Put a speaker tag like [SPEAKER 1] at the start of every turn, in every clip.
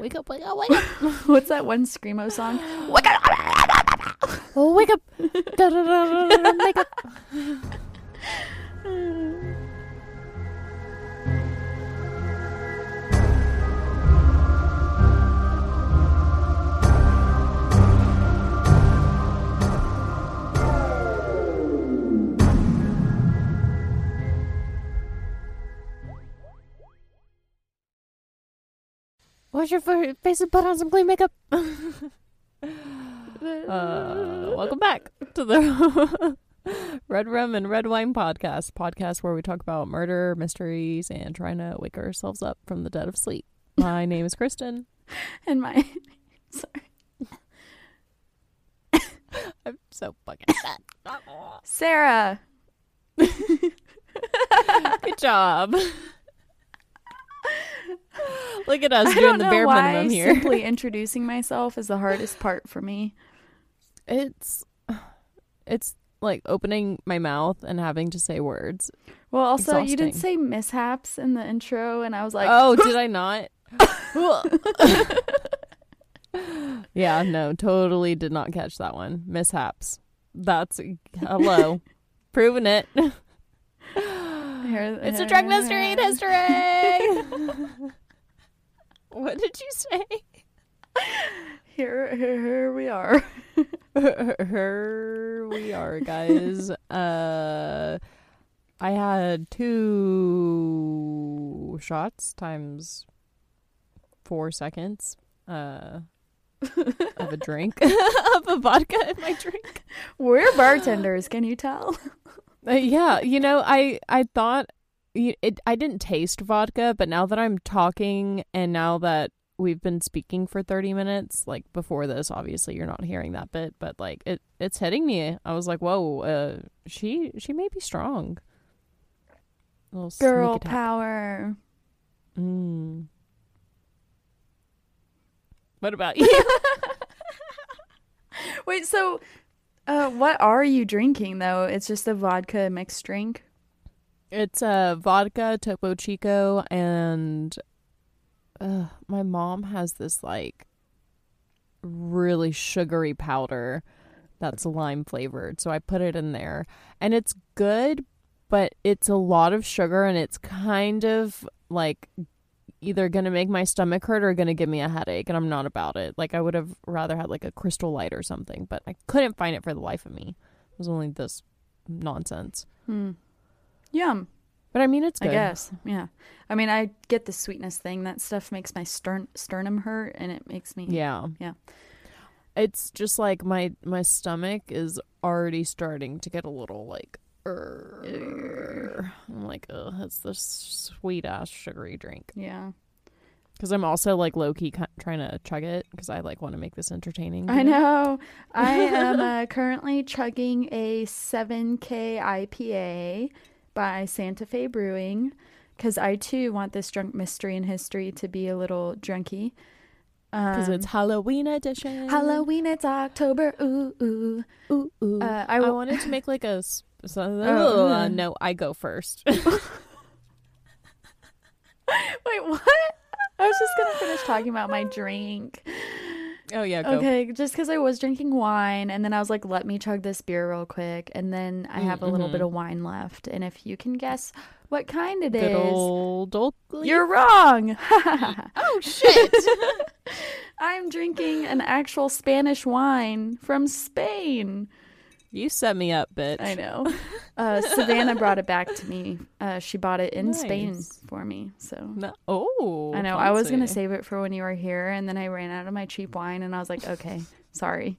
[SPEAKER 1] Wake up, wake up, wake up.
[SPEAKER 2] What's that one screamo song?
[SPEAKER 1] Wake up. Oh, wake up. Da-da-da-da-da, Wake up. Wash your face and put on some clean makeup. uh, welcome back to the Red Rum and Red Wine podcast, podcast where we talk about murder, mysteries, and trying to wake ourselves up from the dead of sleep. My name is Kristen.
[SPEAKER 2] And my sorry.
[SPEAKER 1] I'm so fucking sad.
[SPEAKER 2] Sara.
[SPEAKER 1] Good job. Look at us
[SPEAKER 2] I
[SPEAKER 1] doing the bare minimum here.
[SPEAKER 2] simply introducing myself is the hardest part for me.
[SPEAKER 1] It's it's like opening my mouth and having to say words.
[SPEAKER 2] Well, also you didn't say mishaps in the intro, and I was like,
[SPEAKER 1] oh, did I not? yeah, no, totally did not catch that one. Mishaps. That's hello. proven it.
[SPEAKER 2] Here-
[SPEAKER 1] It's a drunk mystery in history. What did you say?
[SPEAKER 2] Here, here, here we are.
[SPEAKER 1] Here we are, guys. uh I had two shots times four seconds uh of a drink of a vodka in my drink.
[SPEAKER 2] We're bartenders. Can you tell?
[SPEAKER 1] Uh, yeah, you know, I I thought it. I didn't taste vodka, but now that I'm talking, and now that we've been speaking for thirty minutes, like before this, obviously you're not hearing that bit, but like it, it's hitting me. I was like, whoa, uh, she she may be strong.
[SPEAKER 2] Girl power.
[SPEAKER 1] Mm. What about you?
[SPEAKER 2] Wait, so uh, what are you drinking though? It's just a vodka mixed drink.
[SPEAKER 1] It's uh vodka, Topo Chico, and uh, my mom has this like really sugary powder that's lime flavored. So I put it in there, and it's good, but it's a lot of sugar, and it's kind of like either gonna make my stomach hurt or gonna give me a headache, and I'm not about it. Like I would have rather had like a Crystal Light or something, but I couldn't find it for the life of me. It was only this nonsense.
[SPEAKER 2] Hmm. Yum.
[SPEAKER 1] But I mean, it's
[SPEAKER 2] I guess. Yeah. I mean, I get the sweetness thing. That stuff makes my stern- sternum hurt, and it makes me.
[SPEAKER 1] Yeah.
[SPEAKER 2] Yeah.
[SPEAKER 1] It's just like my my stomach is already starting to get a little like "Urgh." I'm like, ugh, it's this sweet ass sugary drink.
[SPEAKER 2] Yeah.
[SPEAKER 1] Because I'm also like low key ki- trying to chug it because I like want to make this entertaining.
[SPEAKER 2] I know. I am uh, currently chugging a 7K IPA by Santa Fe Brewing because I too want this drunk mystery and history to be a little drunky.
[SPEAKER 1] Because
[SPEAKER 2] Um,
[SPEAKER 1] it's Halloween edition.
[SPEAKER 2] Halloween, it's October. Ooh, ooh.
[SPEAKER 1] Ooh, ooh.
[SPEAKER 2] Uh, I
[SPEAKER 1] I,
[SPEAKER 2] w-
[SPEAKER 1] wanted to make like a. So,
[SPEAKER 2] Oh,
[SPEAKER 1] uh, no, I go first.
[SPEAKER 2] Wait, what? I was just going to finish talking about my drink.
[SPEAKER 1] Oh yeah, go.
[SPEAKER 2] Okay, just because I was drinking wine, and then I was like, let me chug this beer real quick, and then I have a little bit
[SPEAKER 1] Mhm.
[SPEAKER 2] of wine left, and if you can guess what kind it is,
[SPEAKER 1] Good old Oakleaf.
[SPEAKER 2] you're wrong.
[SPEAKER 1] oh shit.
[SPEAKER 2] I'm drinking an actual Spanish wine from Spain.
[SPEAKER 1] You set me up, bitch.
[SPEAKER 2] I know. Uh, Savannah brought it back to me. Uh, she bought it in Spain for me. So
[SPEAKER 1] No. Oh,
[SPEAKER 2] I know. I was gonna save it for when you were here, and then I ran out of my cheap wine, and I was like, okay, sorry.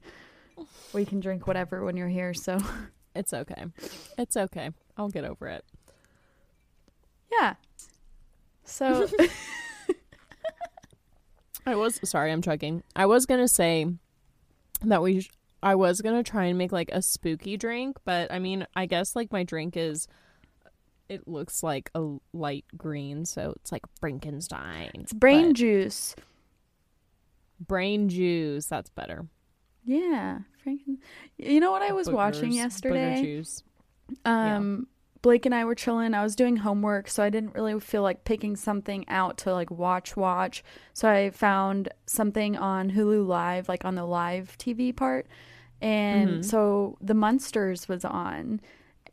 [SPEAKER 2] We can drink whatever when you're here. So
[SPEAKER 1] It's okay. It's okay. I'll get over it.
[SPEAKER 2] yeah. So
[SPEAKER 1] I was sorry, I'm chugging. I was gonna say that we. Sh- I was gonna try and make like a spooky drink, but I mean, I guess like my drink is. It looks like a light green, so it's like Frankenstein.
[SPEAKER 2] it's brain
[SPEAKER 1] but-
[SPEAKER 2] juice.
[SPEAKER 1] brain juice. That's better.
[SPEAKER 2] Yeah, Franken. You know what I was watching
[SPEAKER 1] Boogers,
[SPEAKER 2] yesterday?
[SPEAKER 1] juice.
[SPEAKER 2] Um, Blake and I were chilling. I was doing homework, so I didn't really feel like picking something out to like watch watch. So I found something on Hulu Live, like on the live TV part. And
[SPEAKER 1] Mhm.
[SPEAKER 2] so The Munsters was on.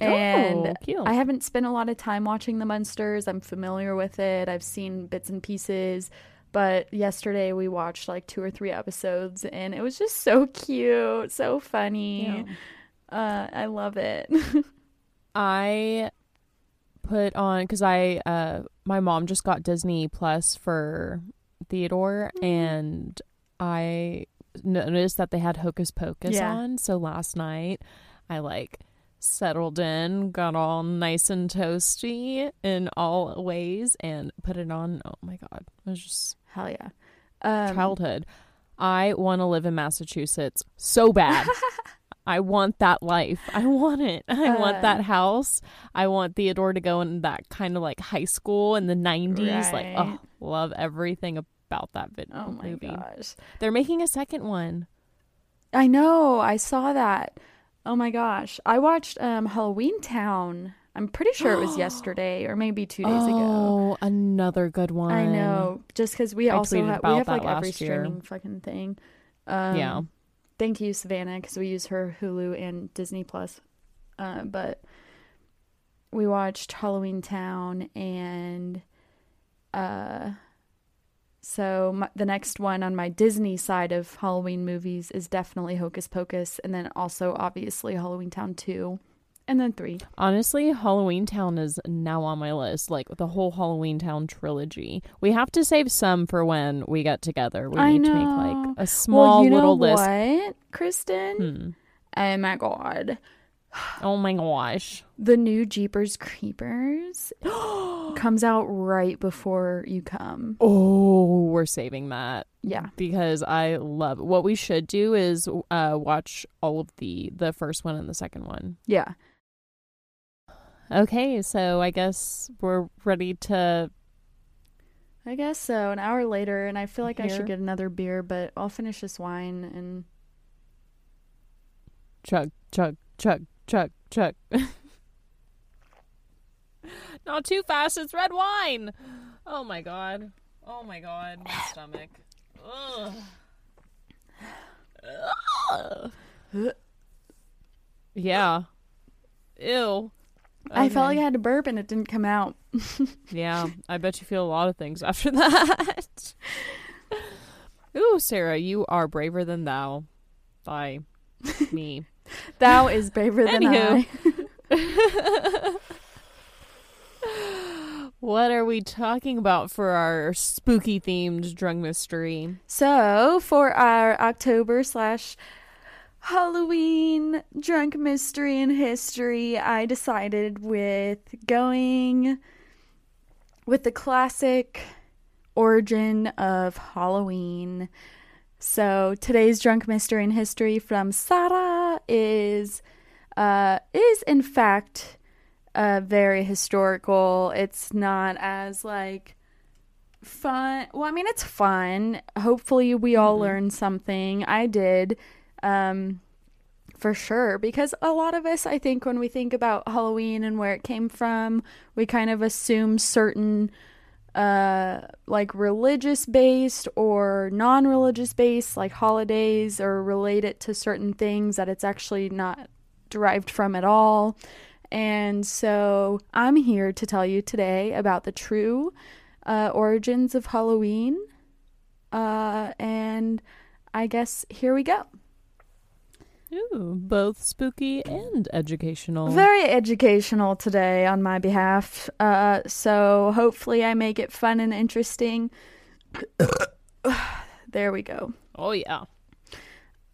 [SPEAKER 2] And
[SPEAKER 1] oh.
[SPEAKER 2] I haven't spent a lot of time watching The Munsters. I'm familiar with it. I've seen bits and pieces. But yesterday we watched like two or three episodes and it was just so cute, so funny.
[SPEAKER 1] Yeah.
[SPEAKER 2] Uh, I love it.
[SPEAKER 1] I put on because I uh my mom just got Disney Plus for Theodore,
[SPEAKER 2] Mm.
[SPEAKER 1] and I noticed that they had Hocus Pocus
[SPEAKER 2] Yeah.
[SPEAKER 1] on. So last night, I like settled in, got all nice and toasty in all ways, and put it on. Oh my god, it was just
[SPEAKER 2] Hell yeah. Um,
[SPEAKER 1] childhood. I want to live in Massachusetts so bad. I want that life. I want it. I
[SPEAKER 2] Uh,
[SPEAKER 1] want that house. I want Theodore to go in that kind of like high school in the 90s. Like,
[SPEAKER 2] Right.
[SPEAKER 1] oh, love everything about that vid-
[SPEAKER 2] Oh my
[SPEAKER 1] movie.
[SPEAKER 2] gosh.
[SPEAKER 1] They're making a second one.
[SPEAKER 2] I know. I saw that. Oh my gosh. I watched um, Halloween Town. I'm pretty sure it was yesterday or maybe two days ago.
[SPEAKER 1] oh, another good one.
[SPEAKER 2] I know. Just because we
[SPEAKER 1] I
[SPEAKER 2] also have, we have like every
[SPEAKER 1] year.
[SPEAKER 2] streaming fucking thing. Um,
[SPEAKER 1] Yeah.
[SPEAKER 2] Thank you, Savannah, because we use her Hulu and Disney Plus. Uh, but we watched Halloween Town and uh, so my, the next one on my Disney side of Halloween movies is definitely Hocus Pocus, and then also obviously Halloween Town two, and then three.
[SPEAKER 1] Honestly, Halloween Town is now on my list. Like the whole Halloween Town trilogy. We have to save some for when we get together. We
[SPEAKER 2] I
[SPEAKER 1] need to make
[SPEAKER 2] know.
[SPEAKER 1] like a small
[SPEAKER 2] well, you know
[SPEAKER 1] little list.
[SPEAKER 2] what, Kristen?
[SPEAKER 1] Hmm.
[SPEAKER 2] Oh my god.
[SPEAKER 1] Oh my gosh.
[SPEAKER 2] The new Jeepers Creepers comes out right before you come.
[SPEAKER 1] Oh, we're saving that
[SPEAKER 2] Yeah.
[SPEAKER 1] because I love what we should do is uh watch all of the the first one and the second one.
[SPEAKER 2] Yeah.
[SPEAKER 1] Okay, so I guess we're ready to
[SPEAKER 2] I guess so. An hour later, and I feel like I should get another beer, but I'll finish this wine and
[SPEAKER 1] chug chug chug chug chug. Not too fast, it's red wine. Oh my god. Oh my god, my stomach. Ugh. Ugh. Yeah. Ew.
[SPEAKER 2] I felt
[SPEAKER 1] Okay.
[SPEAKER 2] like I had to burp and it didn't come out.
[SPEAKER 1] Yeah, I bet you feel a lot of things after that. Ooh, Sara, you are braver than thou. By me.
[SPEAKER 2] Thou is braver than
[SPEAKER 1] Anywho.
[SPEAKER 2] I.
[SPEAKER 1] what are we talking about for our spooky themed drunk mystery?
[SPEAKER 2] So for our October slash Halloween drunk mystery and history, I decided with going with the classic origin of Halloween. So today's drunk mystery and history from Sara is uh, is in fact uh, very historical. It's not as like fun. Well, I mean, it's fun. Hopefully, we all
[SPEAKER 1] Mhm.
[SPEAKER 2] learned something. I did, um, for sure. Because a lot of us, I think, when we think about Halloween and where it came from, we kind of assume certain, uh, like religious based or non religious based, like holidays, or relate it to certain things that it's actually not derived from at all. And so I'm here to tell you today about the true uh, origins of Halloween. Uh, and I guess here we go.
[SPEAKER 1] Ooh, both spooky and educational.
[SPEAKER 2] Very educational today on my behalf. Uh, so hopefully I make it fun and interesting. there we go.
[SPEAKER 1] oh yeah.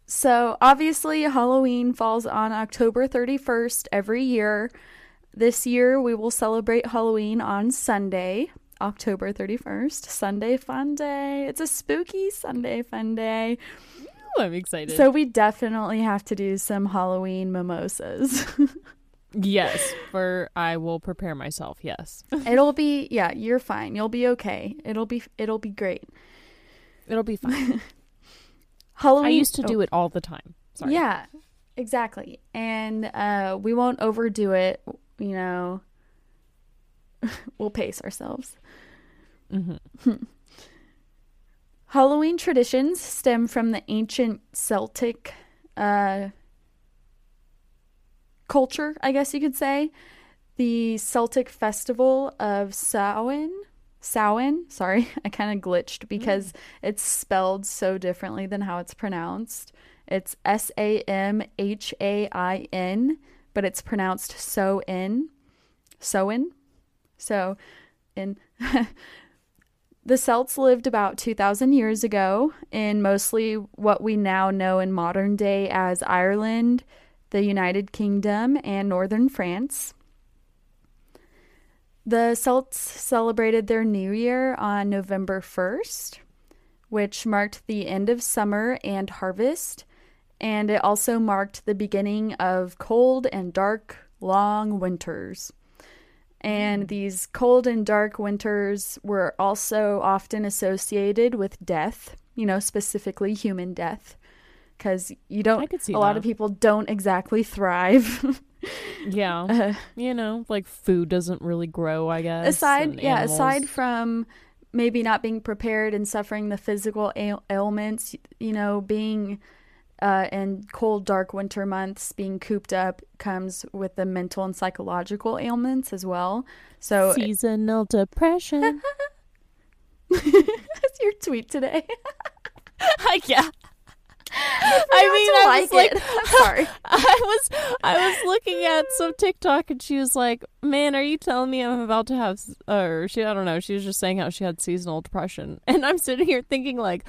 [SPEAKER 2] So, obviously, Halloween falls on October 31st every year. This year, we will celebrate Halloween on Sunday, October 31st. Sunday fun day. It's a spooky Sunday fun day.
[SPEAKER 1] Ooh, I'm excited.
[SPEAKER 2] So, we definitely have to do some Halloween mimosas.
[SPEAKER 1] yes, for I will prepare myself. Yes,
[SPEAKER 2] it'll be, yeah, you're fine. You'll be okay. It'll be, it'll be great.
[SPEAKER 1] it'll be fine.
[SPEAKER 2] Halloween.
[SPEAKER 1] I used to
[SPEAKER 2] oh.
[SPEAKER 1] do it all the time. Sorry.
[SPEAKER 2] Yeah, exactly. And uh, we won't overdo it. you know, we'll pace ourselves.
[SPEAKER 1] Mm-hmm.
[SPEAKER 2] Halloween traditions stem from the ancient Celtic uh, culture, I guess you could say. The Celtic festival of Samhain. Samhain, sorry, I kind of glitched because mm. it's spelled so differently than how it's pronounced. It's S A M H A I N, but it's pronounced so in. So in. So in The Celts lived about 2,000 years ago in mostly what we now know in modern day as Ireland, the United Kingdom, and northern France. The Celts celebrated their new year on November 1st, which marked the end of summer and harvest, and it also marked the beginning of cold and dark, long winters. And these cold and dark winters were also often associated with death, you know, specifically human death. Because you don't, a
[SPEAKER 1] that.
[SPEAKER 2] lot of people don't exactly thrive.
[SPEAKER 1] yeah. Uh, you know, like food doesn't really grow, I guess.
[SPEAKER 2] Aside, yeah, aside from maybe not being prepared and suffering the physical ail- ailments, you know, being uh, and cold, dark winter months, being cooped up comes with the mental and psychological ailments as well. So
[SPEAKER 1] seasonal depression.
[SPEAKER 2] That's your tweet today.
[SPEAKER 1] yeah. I, I mean, I
[SPEAKER 2] like
[SPEAKER 1] was like,
[SPEAKER 2] I'm sorry.
[SPEAKER 1] I was, I was looking at some TikTok, and she was like, "Man, are you telling me I'm about to have?" Or she, I don't know. She was just saying how she had seasonal depression, and I'm sitting here thinking like,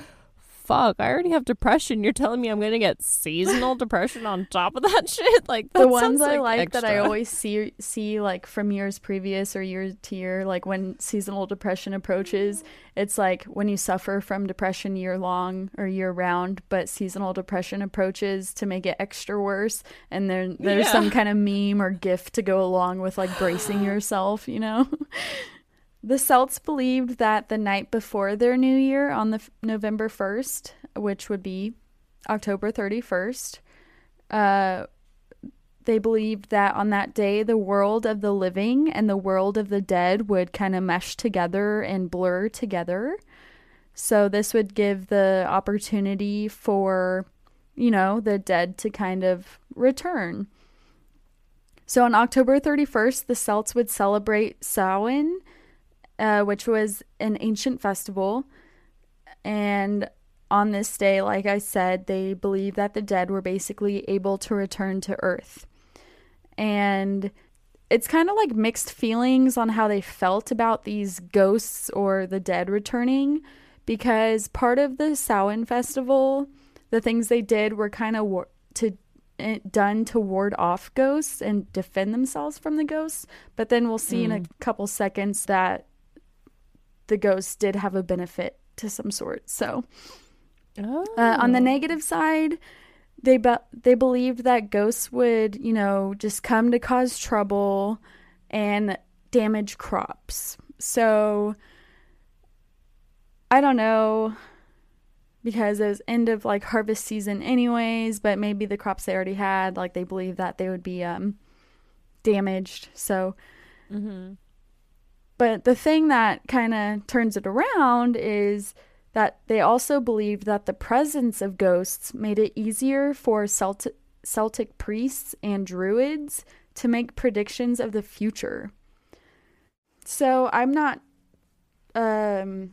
[SPEAKER 1] fuck, I already have depression. You're telling me I'm going to get seasonal depression on top of that shit? Like
[SPEAKER 2] the ones I like, like that I always see see like from years previous or year to year, like when seasonal depression approaches, it's like when you suffer from depression year long or year round, but seasonal depression approaches to make it extra worse, and then there's yeah. some kind of meme or gift to go along with like bracing yourself, you know. The Celts believed that the night before their new year, on the f- November 1st, which would be October 31st, uh, they believed that on that day, the world of the living and the world of the dead would kind of mesh together and blur together. So, this would give the opportunity for, you know, the dead to kind of return. So, on October 31st, the Celts would celebrate Samhain uh, which was an ancient festival. And on this day, like I said, they believe that the dead were basically able to return to Earth. And it's kind of like mixed feelings on how they felt about these ghosts or the dead returning because part of the Samhain festival, the things they did were kind of war- to eh, done to ward off ghosts and defend themselves from the ghosts. But then we'll see mm. in a mm. couple seconds that the ghost did have a benefit to some sort. So, oh. uh, on the oh. negative side, they be- they believed that ghosts would, you know, just come to cause trouble and damage crops. So, I don't know because it was end of like harvest season anyways, but maybe the crops they already had, like they believed that they would be um damaged. So,
[SPEAKER 1] mm-hmm.
[SPEAKER 2] But the thing that kind of turns it around is that they also believed that the presence of ghosts made it easier for Celtic, Celtic priests and druids to make predictions of the future. So I'm not um,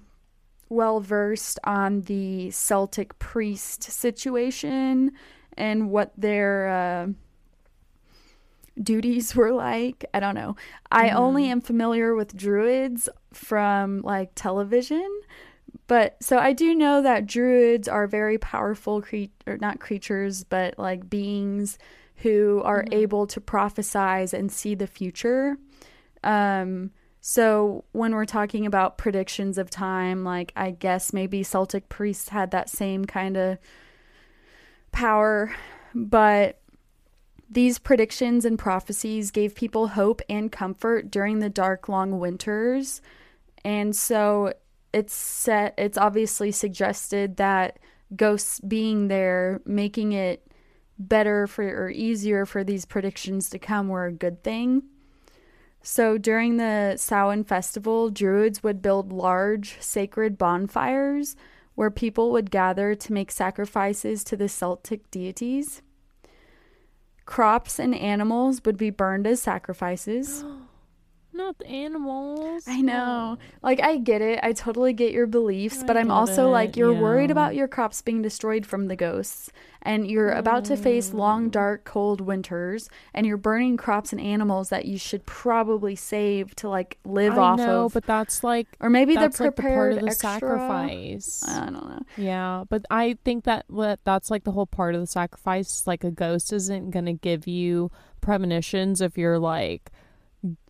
[SPEAKER 2] well versed on the Celtic priest situation and what their uh, duties were like. I don't know. I mm. only am familiar with druids from like television, but so I do know that druids are very powerful cre- or not creatures, but like beings who are mm. able to prophesize and see the future. Um so when we're talking about predictions of time, like I guess maybe Celtic priests had that same kind of power, but these predictions and prophecies gave people hope and comfort during the dark, long winters. And so it's set, it's obviously suggested that ghosts being there, making it better for or easier for these predictions to come, were a good thing. So during the Samhain festival, druids would build large sacred bonfires where people would gather to make sacrifices to the Celtic deities. Crops and animals would be burned as sacrifices.
[SPEAKER 1] Not the animals.
[SPEAKER 2] I know. Like I get it. I totally get your beliefs,
[SPEAKER 1] I
[SPEAKER 2] but I'm also
[SPEAKER 1] it,
[SPEAKER 2] like you're worried about your crops being destroyed from the ghosts and you're about to face long
[SPEAKER 1] Mm.
[SPEAKER 2] dark cold winters and you're burning crops and animals that you should probably save to like live
[SPEAKER 1] I
[SPEAKER 2] off
[SPEAKER 1] know,
[SPEAKER 2] of.
[SPEAKER 1] but that's like
[SPEAKER 2] or maybe they're
[SPEAKER 1] like the
[SPEAKER 2] prepared
[SPEAKER 1] part of the
[SPEAKER 2] extra.
[SPEAKER 1] sacrifice.
[SPEAKER 2] I don't know.
[SPEAKER 1] Yeah, but I think that what that's like the whole part of the sacrifice. Like a ghost isn't gonna give you premonitions if you're like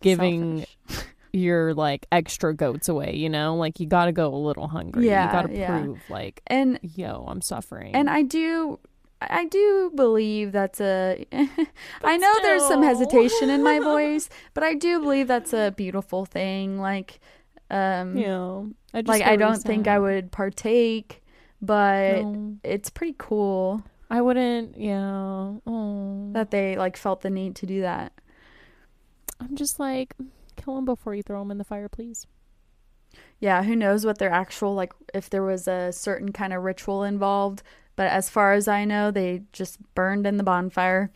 [SPEAKER 1] giving
[SPEAKER 2] Selfish.
[SPEAKER 1] your like extra goats away. You know, like you got to go a little hungry.
[SPEAKER 2] Yeah,
[SPEAKER 1] you got to
[SPEAKER 2] yeah.
[SPEAKER 1] prove like,
[SPEAKER 2] And
[SPEAKER 1] yo, I'm suffering.
[SPEAKER 2] and I do I do believe that's a I know there's some hesitation in my voice, but I do believe that's a beautiful thing like um
[SPEAKER 1] yeah, I just
[SPEAKER 2] like I don't think I would partake, but
[SPEAKER 1] No,
[SPEAKER 2] it's pretty cool
[SPEAKER 1] I wouldn't. Yeah. Oh,
[SPEAKER 2] that they like felt the need to do that.
[SPEAKER 1] I'm just like, kill him before you throw him in the fire, please.
[SPEAKER 2] Yeah, who knows what their actual like if there was a certain kind of ritual involved, but as far as I know, they just burned in the bonfire.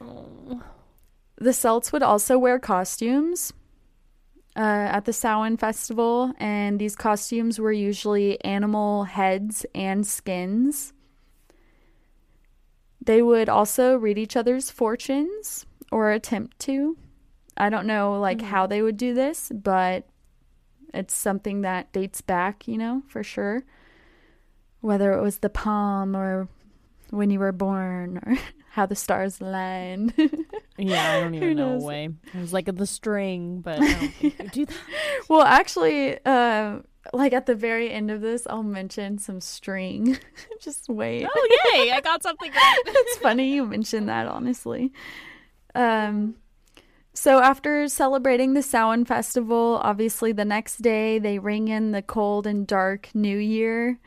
[SPEAKER 1] Oh.
[SPEAKER 2] The Celts would also wear costumes uh, at the Samhain festival, and these costumes were usually animal heads and skins. They would also read each other's fortunes or attempt to. I don't know like
[SPEAKER 1] Mhm.
[SPEAKER 2] how they would do this, but it's something that dates back, you know, for sure. Whether it was the palm or when you were born or how the stars aligned.
[SPEAKER 1] Yeah, I don't even know
[SPEAKER 2] knows?
[SPEAKER 1] a way. I was like the string, but I don't think we do that.
[SPEAKER 2] Well, actually, uh, like at the very end of this, I'll mention some string. Just wait.
[SPEAKER 1] Oh yay! I got something
[SPEAKER 2] it's funny you mentioned that, honestly. Um, so after celebrating the Samhain festival, obviously the next day they ring in the cold and dark New Year.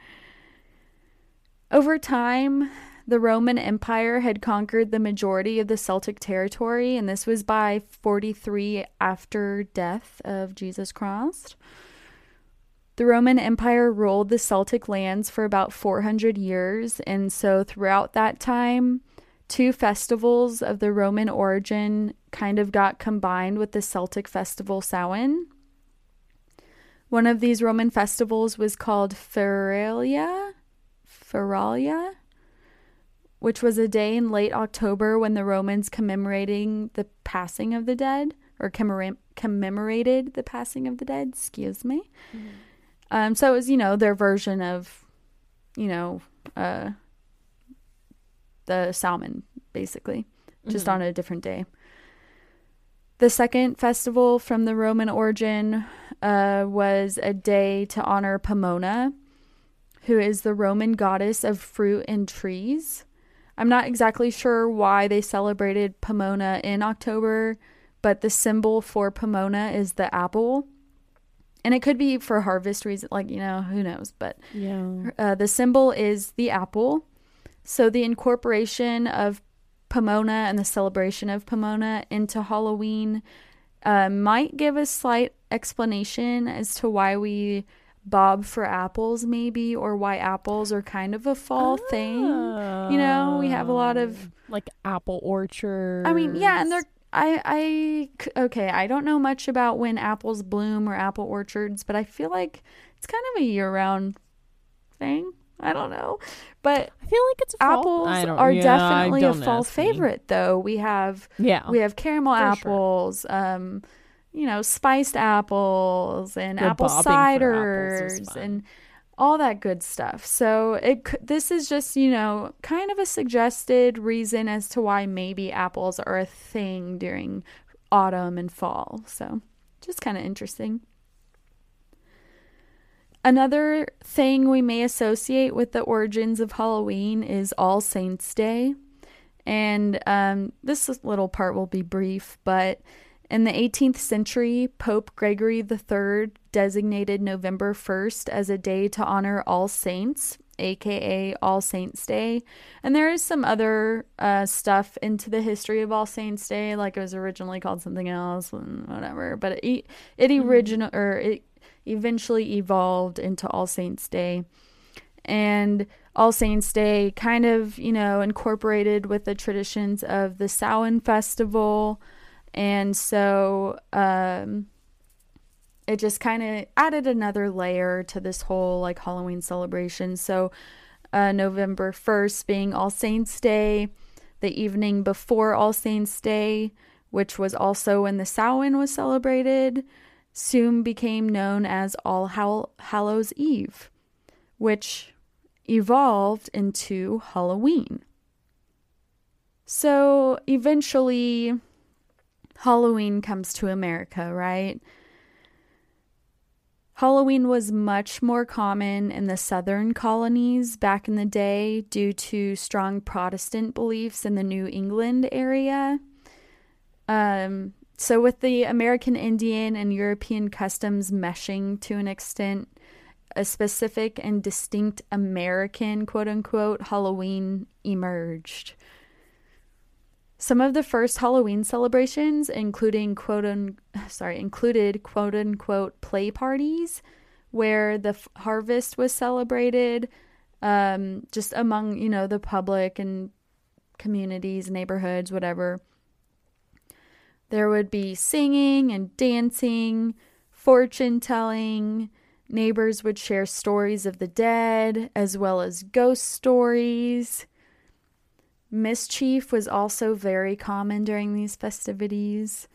[SPEAKER 2] Over time, the Roman Empire had conquered the majority of the Celtic territory, and this was by 43 after death of Jesus Christ. The Roman Empire ruled the Celtic lands for about 400 years, and so throughout that time, two festivals of the Roman origin kind of got combined with the Celtic festival Samhain. One of these Roman festivals was called Feralia, Feralia, which was a day in late October when the Romans commemorating the passing of the dead, or commemora- commemorated the passing of the dead. Excuse me. Um, so it was, you know, their version of, you know, uh, the Samhain, basically, just
[SPEAKER 1] Mhm.
[SPEAKER 2] on a different day. The second festival from the Roman origin uh, was a day to honor Pomona, who is the Roman goddess of fruit and trees. I'm not exactly sure why they celebrated Pomona in October, but the symbol for Pomona is the apple. And it could be for harvest reasons, like, you know, who knows, but
[SPEAKER 1] Yeah.
[SPEAKER 2] uh, the symbol is the apple. So the incorporation of Pomona and the celebration of Pomona into Halloween uh, might give a slight explanation as to why we bob for apples, maybe, or why apples are kind of a fall thing. You know, we have a lot of-
[SPEAKER 1] Oh. like apple orchards.
[SPEAKER 2] I mean, yeah, and they're. I I okay, I don't know much about when apples bloom or apple orchards, but I feel like it's kind of a year round thing. I don't know. But
[SPEAKER 1] I feel like it's a
[SPEAKER 2] apples
[SPEAKER 1] I
[SPEAKER 2] are
[SPEAKER 1] yeah,
[SPEAKER 2] definitely a fall
[SPEAKER 1] ask me.
[SPEAKER 2] favorite though. We have
[SPEAKER 1] Yeah.
[SPEAKER 2] we have caramel
[SPEAKER 1] for sure.
[SPEAKER 2] apples, um, you know, spiced apples and
[SPEAKER 1] The
[SPEAKER 2] apple
[SPEAKER 1] bobbing apples
[SPEAKER 2] ciders and all that good stuff. So it this is just, you know, kind of a suggested reason as to why maybe apples are a thing during autumn and fall. So just kind of interesting. Another thing we may associate with the origins of Halloween is All Saints Day. And um, this little part will be brief, but in the 18th century, Pope Gregory III designated November 1st as a day to honor all saints, aka All Saints Day. And there is some other uh, stuff into the history of All Saints Day, like it was originally called something else and whatever. But it it
[SPEAKER 1] Mm-hmm.
[SPEAKER 2] original or it eventually evolved into All Saints Day. And All Saints Day kind of, you know, incorporated with the traditions of the Samhain festival. And so um it just kind of added another layer to this whole like Halloween celebration. So, uh, November 1st being All Saints Day, the evening before All Saints Day, which was also when the Samhain was celebrated, soon became known as All Hall- Hallows Eve, which evolved into Halloween. So, eventually, Halloween comes to America, right? Halloween was much more common in the southern colonies back in the day due to strong Protestant beliefs in the New England area. Um, so, with the American Indian and European customs meshing to an extent, a specific and distinct American quote unquote Halloween emerged. Some of the first Halloween celebrations, including quote un, sorry, included quote unquote play parties, where the f- harvest was celebrated, um, just among you know the public and communities, neighborhoods, whatever. There would be singing and dancing, fortune telling. Neighbors would share stories of the dead as well as ghost stories. Mischief was also very common during these festivities,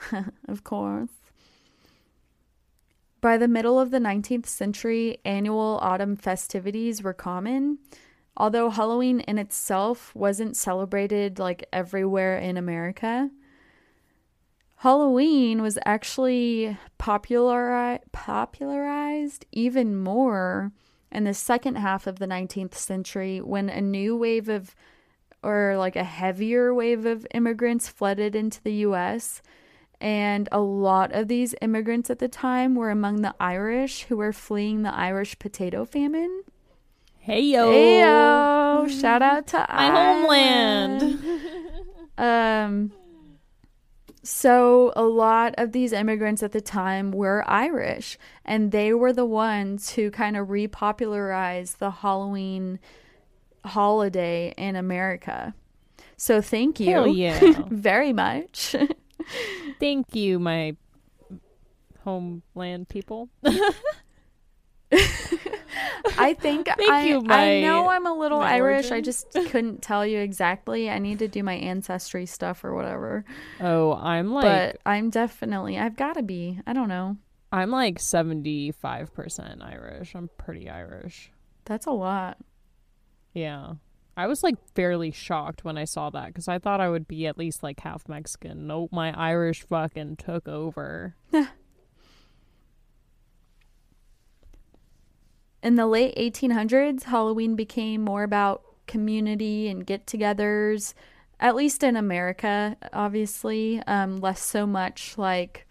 [SPEAKER 2] of course. By the middle of the 19th century, annual autumn festivities were common. Although Halloween in itself wasn't celebrated like everywhere in America, Halloween was actually populari- popularized even more in the second half of the 19th century when a new wave of or like a heavier wave of immigrants flooded into the US. And a lot of these immigrants at the time were among the Irish who were fleeing the Irish potato famine.
[SPEAKER 1] Hey yo.
[SPEAKER 2] Hey yo. Shout out to
[SPEAKER 1] My
[SPEAKER 2] Ireland.
[SPEAKER 1] homeland.
[SPEAKER 2] Um so a lot of these immigrants at the time were Irish and they were the ones who kind of repopularized the Halloween holiday in America. So thank you
[SPEAKER 1] Hell yeah.
[SPEAKER 2] very much.
[SPEAKER 1] Thank you, my homeland people.
[SPEAKER 2] I think
[SPEAKER 1] Thank
[SPEAKER 2] I,
[SPEAKER 1] you,
[SPEAKER 2] I know I'm a little
[SPEAKER 1] my
[SPEAKER 2] Irish. I just couldn't tell you exactly. I need to do my ancestry stuff or whatever.
[SPEAKER 1] Oh, I'm like
[SPEAKER 2] but I'm definitely I've got to be. I don't know.
[SPEAKER 1] I'm like 75% Irish. I'm pretty Irish.
[SPEAKER 2] That's a lot.
[SPEAKER 1] Yeah. I was like fairly shocked when I saw that because I thought I would be at least like half Mexican. Nope, my Irish fucking took over.
[SPEAKER 2] In the late 1800s, Halloween became more about community and get togethers, at least in America, obviously. Um, less so much like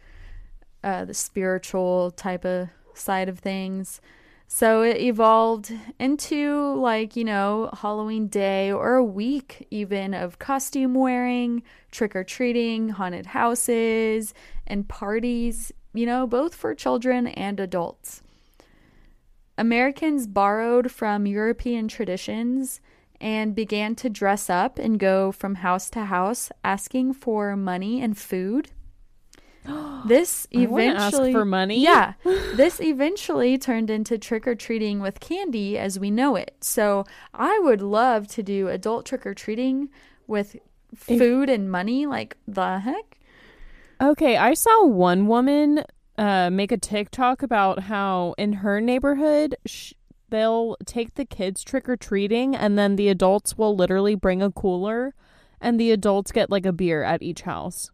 [SPEAKER 2] uh, the spiritual type of side of things. So it evolved into like, you know, Halloween day or a week even of costume wearing, trick or treating, haunted houses, and parties, you know, both for children and adults. Americans borrowed from European traditions and began to dress up and go from house to house asking for money and food. This eventually
[SPEAKER 1] for money.
[SPEAKER 2] Yeah. This eventually turned into trick or treating with candy as we know it. So, I would love to do adult trick or treating with
[SPEAKER 1] If-
[SPEAKER 2] food and money like the heck?
[SPEAKER 1] Okay, I saw one woman uh, make a TikTok about how in her neighborhood sh- they'll take the kids trick or treating, and then the adults will literally bring a cooler, and the adults get like a beer at each house.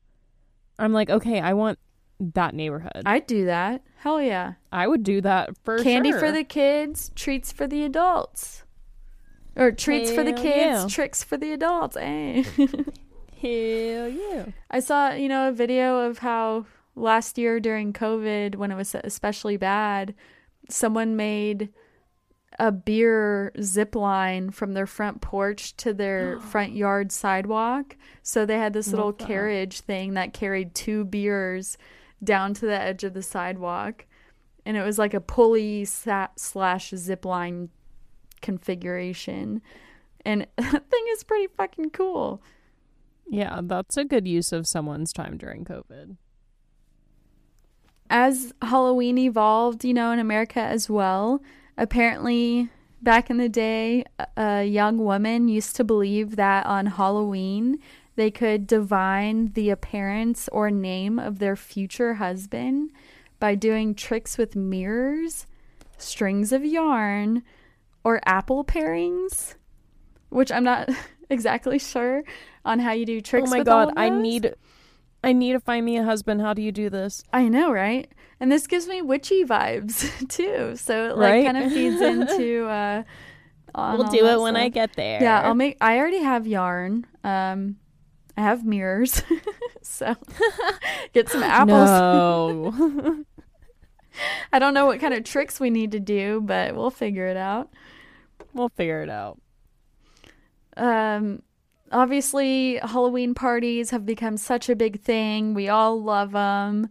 [SPEAKER 1] I'm like, okay, I want that neighborhood.
[SPEAKER 2] I'd do that. Hell yeah.
[SPEAKER 1] I would do that for
[SPEAKER 2] Candy
[SPEAKER 1] sure.
[SPEAKER 2] for the kids, treats for the adults. Or treats for the kids,
[SPEAKER 1] yeah.
[SPEAKER 2] tricks for the adults. Eh.
[SPEAKER 1] Hell yeah!
[SPEAKER 2] I saw, you know, a video of how last year during COVID, when it was especially bad, someone made a beer zip line from their front porch to their front yard sidewalk. So they had this little
[SPEAKER 1] that.
[SPEAKER 2] carriage thing that carried two beers down to the edge of the sidewalk. And it was like a pulley sa- slash zip line configuration. And that thing is pretty fucking cool.
[SPEAKER 1] Yeah, that's a good use of someone's time during COVID.
[SPEAKER 2] As Halloween evolved, you know, in America as well, apparently back in the day, a- young woman used to believe that on Halloween they could divine the appearance or name of their future husband by doing tricks with mirrors, strings of yarn, or apple pairings, which I'm not exactly sure on how you do oh tricks
[SPEAKER 1] oh my god, I need I need to find me a husband. How do you do this?
[SPEAKER 2] I know, right? And this gives me witchy vibes too. So it like
[SPEAKER 1] Right?
[SPEAKER 2] kind of feeds into uh
[SPEAKER 1] we'll do it when I get there.
[SPEAKER 2] Yeah, I'll make I already have yarn. Um I have mirrors. so get some apples.
[SPEAKER 1] No.
[SPEAKER 2] I don't know what kind of tricks we need to do, but we'll figure it out.
[SPEAKER 1] we'll figure it out.
[SPEAKER 2] Um obviously Halloween parties have become such a big thing. We all love them.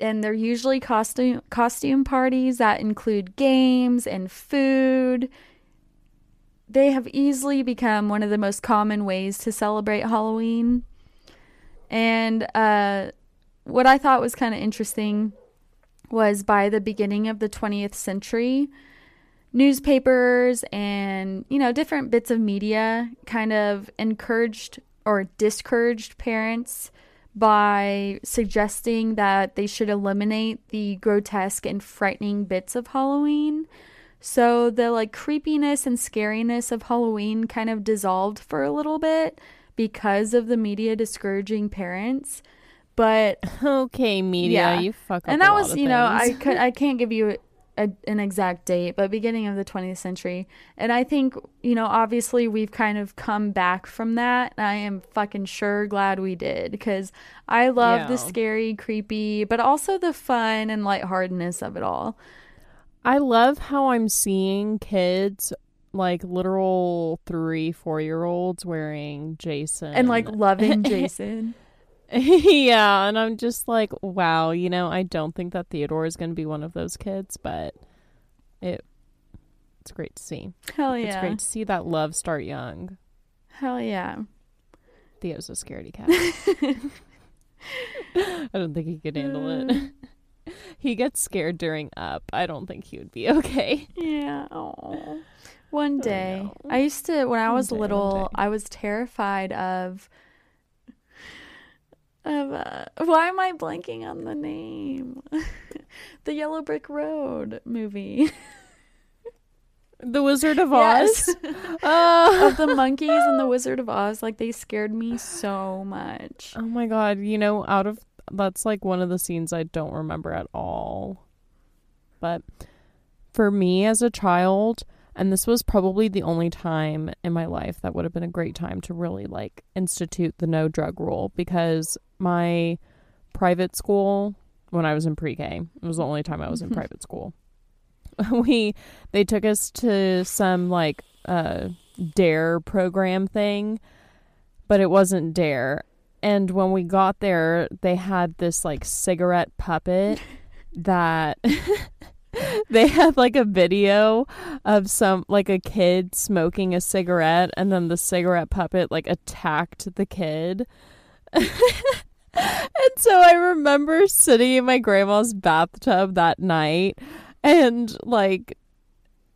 [SPEAKER 2] And they're usually costume costume parties that include games and food. They have easily become one of the most common ways to celebrate Halloween. And uh, what I thought was kind of interesting was by the beginning of the 20th century, newspapers and you know different bits of media kind of encouraged or discouraged parents by suggesting that they should eliminate the grotesque and frightening bits of Halloween. So the like creepiness and scariness of Halloween kind of dissolved for a little bit because of the media discouraging parents. But
[SPEAKER 1] Okay, media,
[SPEAKER 2] Yeah.
[SPEAKER 1] you fuck up.
[SPEAKER 2] and that was you know i could i can't give you a, an exact date but beginning of the 20th century. And i think you know obviously we've kind of come back from that. And i am fucking sure glad we did because i love the scary creepy but also the fun and lightheartedness of it all.
[SPEAKER 1] I love how I'm seeing kids like literal three, four year olds wearing Jason.
[SPEAKER 2] And like loving jason
[SPEAKER 1] yeah, and I'm just like, wow, you know, I don't think that Theodore is going to be one of those kids, but it it's great to see.
[SPEAKER 2] hell yeah.
[SPEAKER 1] It's great to see that love start young.
[SPEAKER 2] hell yeah
[SPEAKER 1] Theo's a scaredy cat. I don't think he could handle it. he gets scared during up. I don't think he would be okay.
[SPEAKER 2] Yeah. Oh. One day.
[SPEAKER 1] know.
[SPEAKER 2] I used to when I was
[SPEAKER 1] day,
[SPEAKER 2] little. I was terrified of of uh, why am I blanking on the name? the Yellow Brick Road movie.
[SPEAKER 1] The Wizard of
[SPEAKER 2] Yes.
[SPEAKER 1] Oz. Oh.
[SPEAKER 2] of the monkeys and the Wizard of Oz. Like they scared me so much.
[SPEAKER 1] oh my god, you know, out of that's like one of the scenes I don't remember at all. But for me as a child, and this was probably the only time in my life that would have been a great time to really like institute the no drug rule because my private school when I was in pre-K, it was the only time I was in private school. We they took us to some like uh DARE program thing, but it wasn't DARE. And when we got there, they had this like cigarette puppet that they had like a video of some like a kid smoking a cigarette and then the cigarette puppet like attacked the kid. and so I remember sitting in my grandma's bathtub that night and like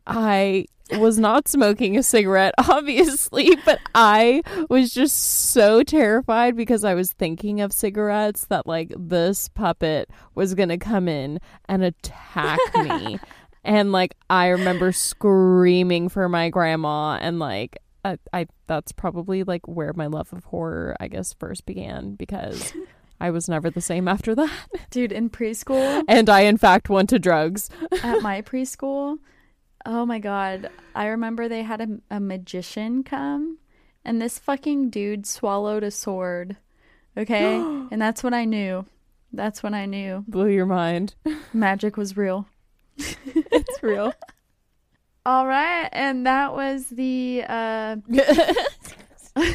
[SPEAKER 1] I was not smoking a cigarette obviously, but I was just so terrified because I was thinking of cigarettes that like this puppet was going to come in and attack me. and like I remember screaming for my grandma and like I, I that's probably like where my love of horror I guess first began because I was never the same after that.
[SPEAKER 2] Dude, in preschool,
[SPEAKER 1] And I in fact went to drugs.
[SPEAKER 2] at my preschool, oh my god, I remember they had a, a magician come and this fucking dude swallowed a sword. Okay? and that's when I knew. That's when I knew
[SPEAKER 1] Blew your mind.
[SPEAKER 2] magic was real.
[SPEAKER 1] It's real.
[SPEAKER 2] All right, and that was the uh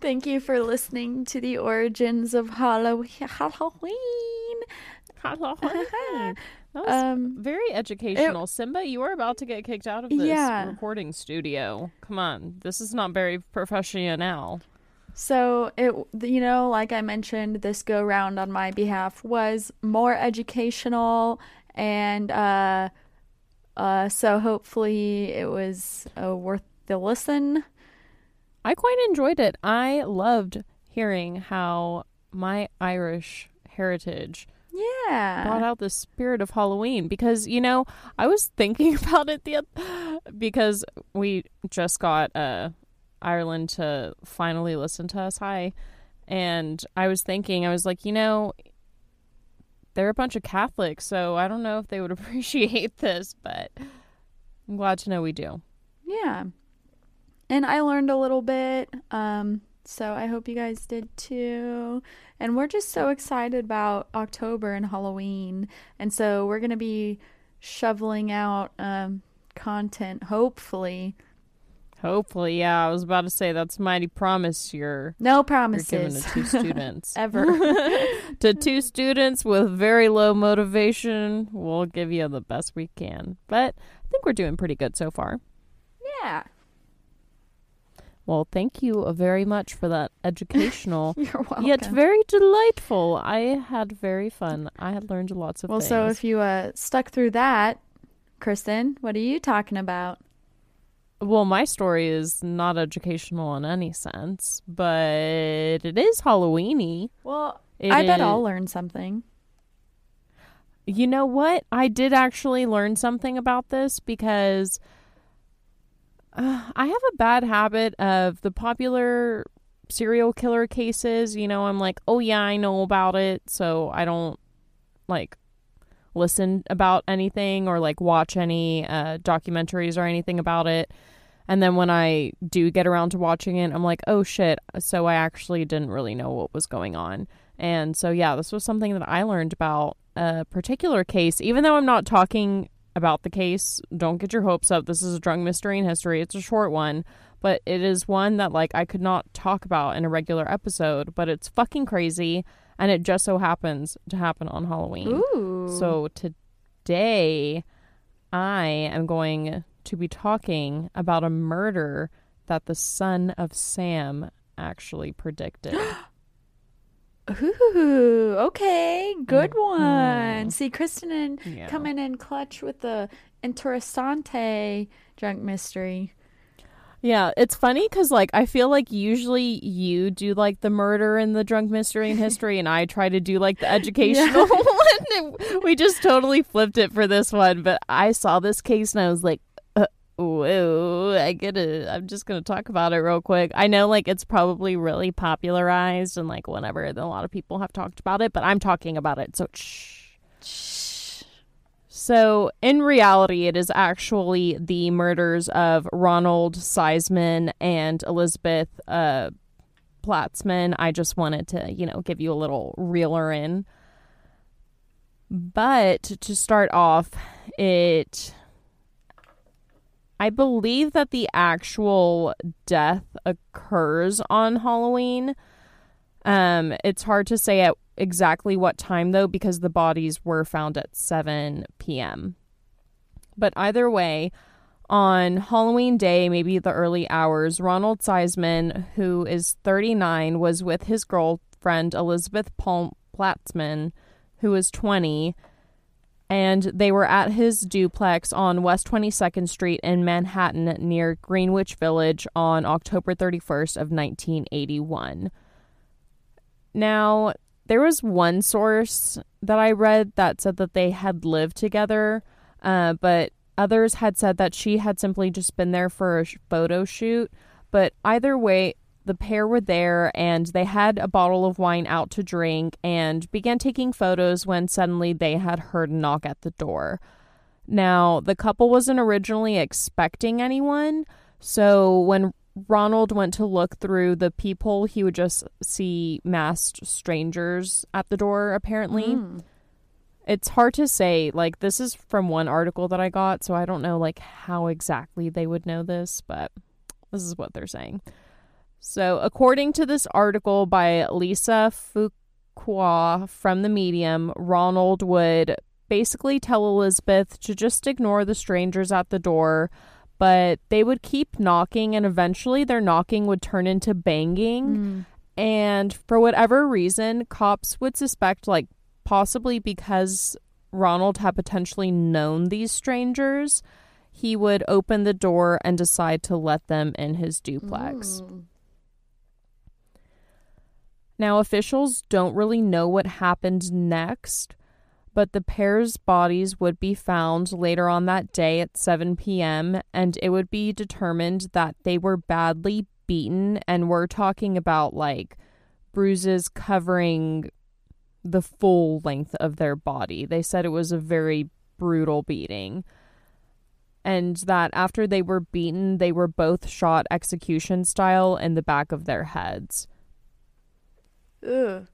[SPEAKER 2] Thank you for listening to the origins of Halloween.
[SPEAKER 1] that was
[SPEAKER 2] Um
[SPEAKER 1] very educational. Simba, you are about to get kicked out of this
[SPEAKER 2] Yeah.
[SPEAKER 1] recording studio. Come on, this is not very professional.
[SPEAKER 2] So it, you know, like I mentioned, this go round on my behalf was more educational, and uh, uh, so hopefully it was uh, worth the listen.
[SPEAKER 1] I quite enjoyed it. I loved hearing how my Irish heritage brought out the spirit of Halloween because you know I was thinking about it the because we just got uh Ireland to finally listen to us hi and I was thinking I was like you know they're a bunch of Catholics so I don't know if they would appreciate this but I'm glad to know we do.
[SPEAKER 2] yeah, and I learned a little bit. Um, so I hope you guys did too. And we're just so excited about October and Halloween, and so we're gonna be shoveling out um content hopefully
[SPEAKER 1] Hopefully, yeah. I was about to say that's a mighty promise you're
[SPEAKER 2] no
[SPEAKER 1] you're
[SPEAKER 2] promises
[SPEAKER 1] giving to two students.
[SPEAKER 2] ever
[SPEAKER 1] to two students with very low motivation, we'll give you the best we can. But I think we're doing pretty good so far.
[SPEAKER 2] yeah
[SPEAKER 1] Well, thank you very much for that educational yet very delightful. I had very fun. I had learned lots of things.
[SPEAKER 2] well
[SPEAKER 1] things.
[SPEAKER 2] so if you uh stuck through that kristen what are you talking about
[SPEAKER 1] well, my story is not educational in any sense, but it is Halloweeny.
[SPEAKER 2] well
[SPEAKER 1] It
[SPEAKER 2] i bet
[SPEAKER 1] is-
[SPEAKER 2] i'll learn something
[SPEAKER 1] You know what? I did actually learn something about this because uh, I have a bad habit of the popular serial killer cases. You know, I'm like, oh, yeah, I know about it. So I don't like listen about anything or like watch any uh, documentaries or anything about it. And then when I do get around to watching it, I'm like, oh shit. So I actually didn't really know what was going on. And so, yeah, this was something that I learned about a particular case. Even though I'm not talking about the case, don't get your hopes up. This is a drunk mystery in history. It's a short one, but it is one that, like, I could not talk about in a regular episode, but it's fucking crazy. And it just so happens to happen on Halloween.
[SPEAKER 2] ooh
[SPEAKER 1] So today, I am going to be talking about a murder that the son of Sam actually predicted.
[SPEAKER 2] ooh okay good one mm-hmm. see kristen and
[SPEAKER 1] Yeah.
[SPEAKER 2] coming in clutch with the interessante drunk mystery
[SPEAKER 1] Yeah, it's funny because like I feel like usually you do like the murder and the drunk mystery and history, and I try to do like the educational one. We just totally flipped it for this one. But I saw this case and I was like, "Whoa, I get it." I'm just gonna talk about it real quick. I know like it's probably really popularized and like whatever. A lot of people have talked about it, but I'm talking about it, so shh. So, in reality, it is actually the murders of Ronald Sisman and Elizabeth uh, Platzman. I just wanted to, you know, give you a little reeler in. But to start off, it. I believe that the actual death occurs on Halloween. Um, it's hard to say at exactly what time though because the bodies were found at 7 p.m. But either way, on Halloween day, maybe the early hours, Ronald Sisman, who is 39, was with his girlfriend Elizabeth Pal- Platzman, who is 20, and they were at his duplex on West 22nd Street in Manhattan near Greenwich Village on October 31st of 1981. Now, there was one source that I read that said that they had lived together, uh, but others had said that she had simply just been there for a photo shoot. But either way, the pair were there and they had a bottle of wine out to drink and began taking photos when suddenly they had heard a knock at the door. Now, the couple wasn't originally expecting anyone, so when Ronald went to look through the peephole, he would just see masked strangers at the door, apparently.
[SPEAKER 2] Mm.
[SPEAKER 1] It's hard to say. Like this is from one article that I got, so I don't know like how exactly they would know this, but this is what they're saying. So, according to this article by Lisa Fuqua from the Medium, Ronald would basically tell Elizabeth to just ignore the strangers at the door, but they would keep knocking, and eventually their knocking would turn into banging.
[SPEAKER 2] Mm.
[SPEAKER 1] And for whatever reason, cops would suspect, like, possibly because Ronald had potentially known these strangers, he would open the door and decide to let them in his duplex.
[SPEAKER 2] Ooh.
[SPEAKER 1] Now, officials don't really know what happened next, but the pair's bodies would be found later on that day at 7 p.m., and it would be determined that they were badly beaten, and we're talking about like bruises covering the full length of their body. They said it was a very brutal beating. And that after they were beaten, they were both shot execution style in the back of their heads.
[SPEAKER 2] Ugh.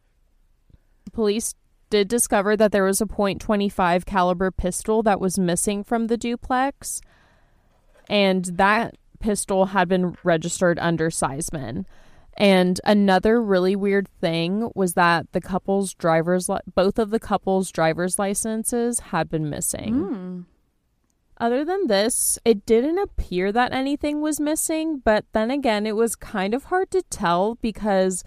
[SPEAKER 1] Police did discover that there was a .25 caliber pistol that was missing from the duplex, and that pistol had been registered under Sisman. And another really weird thing was that the couple's driver's li- both of the couple's driver's licenses had been missing.
[SPEAKER 2] Mm.
[SPEAKER 1] Other than this, it didn't appear that anything was missing, but then again, it was kind of hard to tell because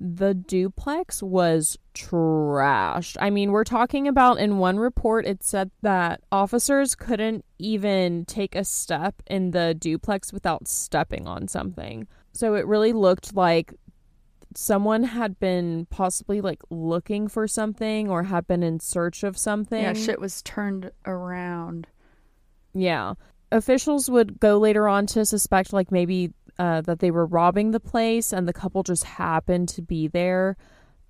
[SPEAKER 1] the duplex was trashed. I mean, we're talking about in one report, it said that officers couldn't even take a step in the duplex without stepping on something. So it really looked like someone had been possibly like looking for something or had been in search of something.
[SPEAKER 2] Yeah, shit was turned around.
[SPEAKER 1] Yeah. Officials would go later on to suspect, like, maybe uh, that they were robbing the place and the couple just happened to be there.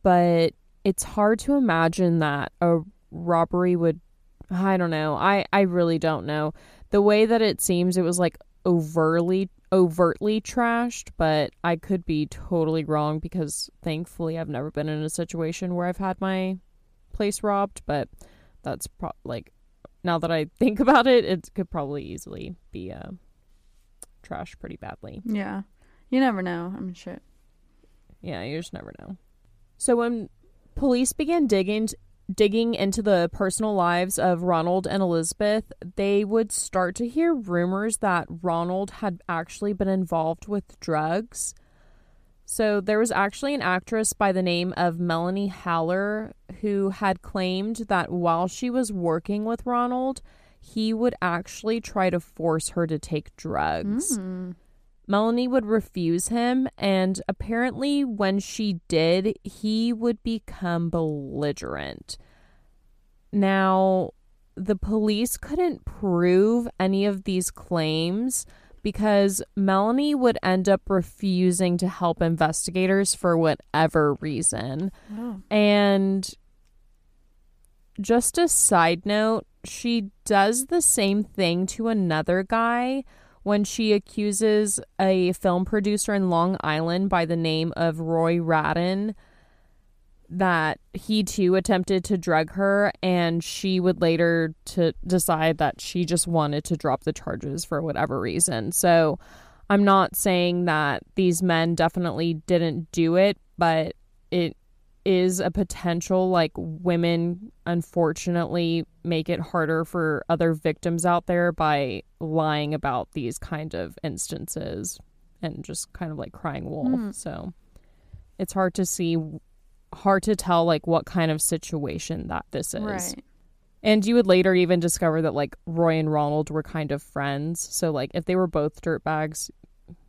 [SPEAKER 1] But it's hard to imagine that a robbery would. I don't know. I, I really don't know. The way that it seems, it was like overtly overtly trashed, but I could be totally wrong because thankfully I've never been in a situation where I've had my place robbed, but that's pro- like now that I think about it, it could probably easily be uh, trashed pretty badly.
[SPEAKER 2] Yeah. You never know. I mean, shit.
[SPEAKER 1] Yeah, you just never know. So when police began digging digging into the personal lives of Ronald and Elizabeth, they would start to hear rumors that Ronald had actually been involved with drugs. So there was actually an actress by the name of Melanie Haller who had claimed that while she was working with Ronald, he would actually try to force her to take drugs.
[SPEAKER 2] Mm.
[SPEAKER 1] Melanie would refuse him, and apparently, when she did, he would become belligerent. Now, the police couldn't prove any of these claims because Melanie would end up refusing to help investigators for whatever reason.
[SPEAKER 2] Oh.
[SPEAKER 1] And just a side note, she does the same thing to another guy when she accuses a film producer in Long Island by the name of Roy Radin that he too attempted to drug her and she would later to decide that she just wanted to drop the charges for whatever reason. So I'm not saying that these men definitely didn't do it, but it is a potential like women unfortunately make it harder for other victims out there by lying about these kind of instances and just kind of like crying wolf.
[SPEAKER 2] Hmm.
[SPEAKER 1] So it's hard to see hard to tell like what kind of situation that this is.
[SPEAKER 2] Right.
[SPEAKER 1] And you would later even discover that like Roy and Ronald were kind of friends. So like if they were both dirtbags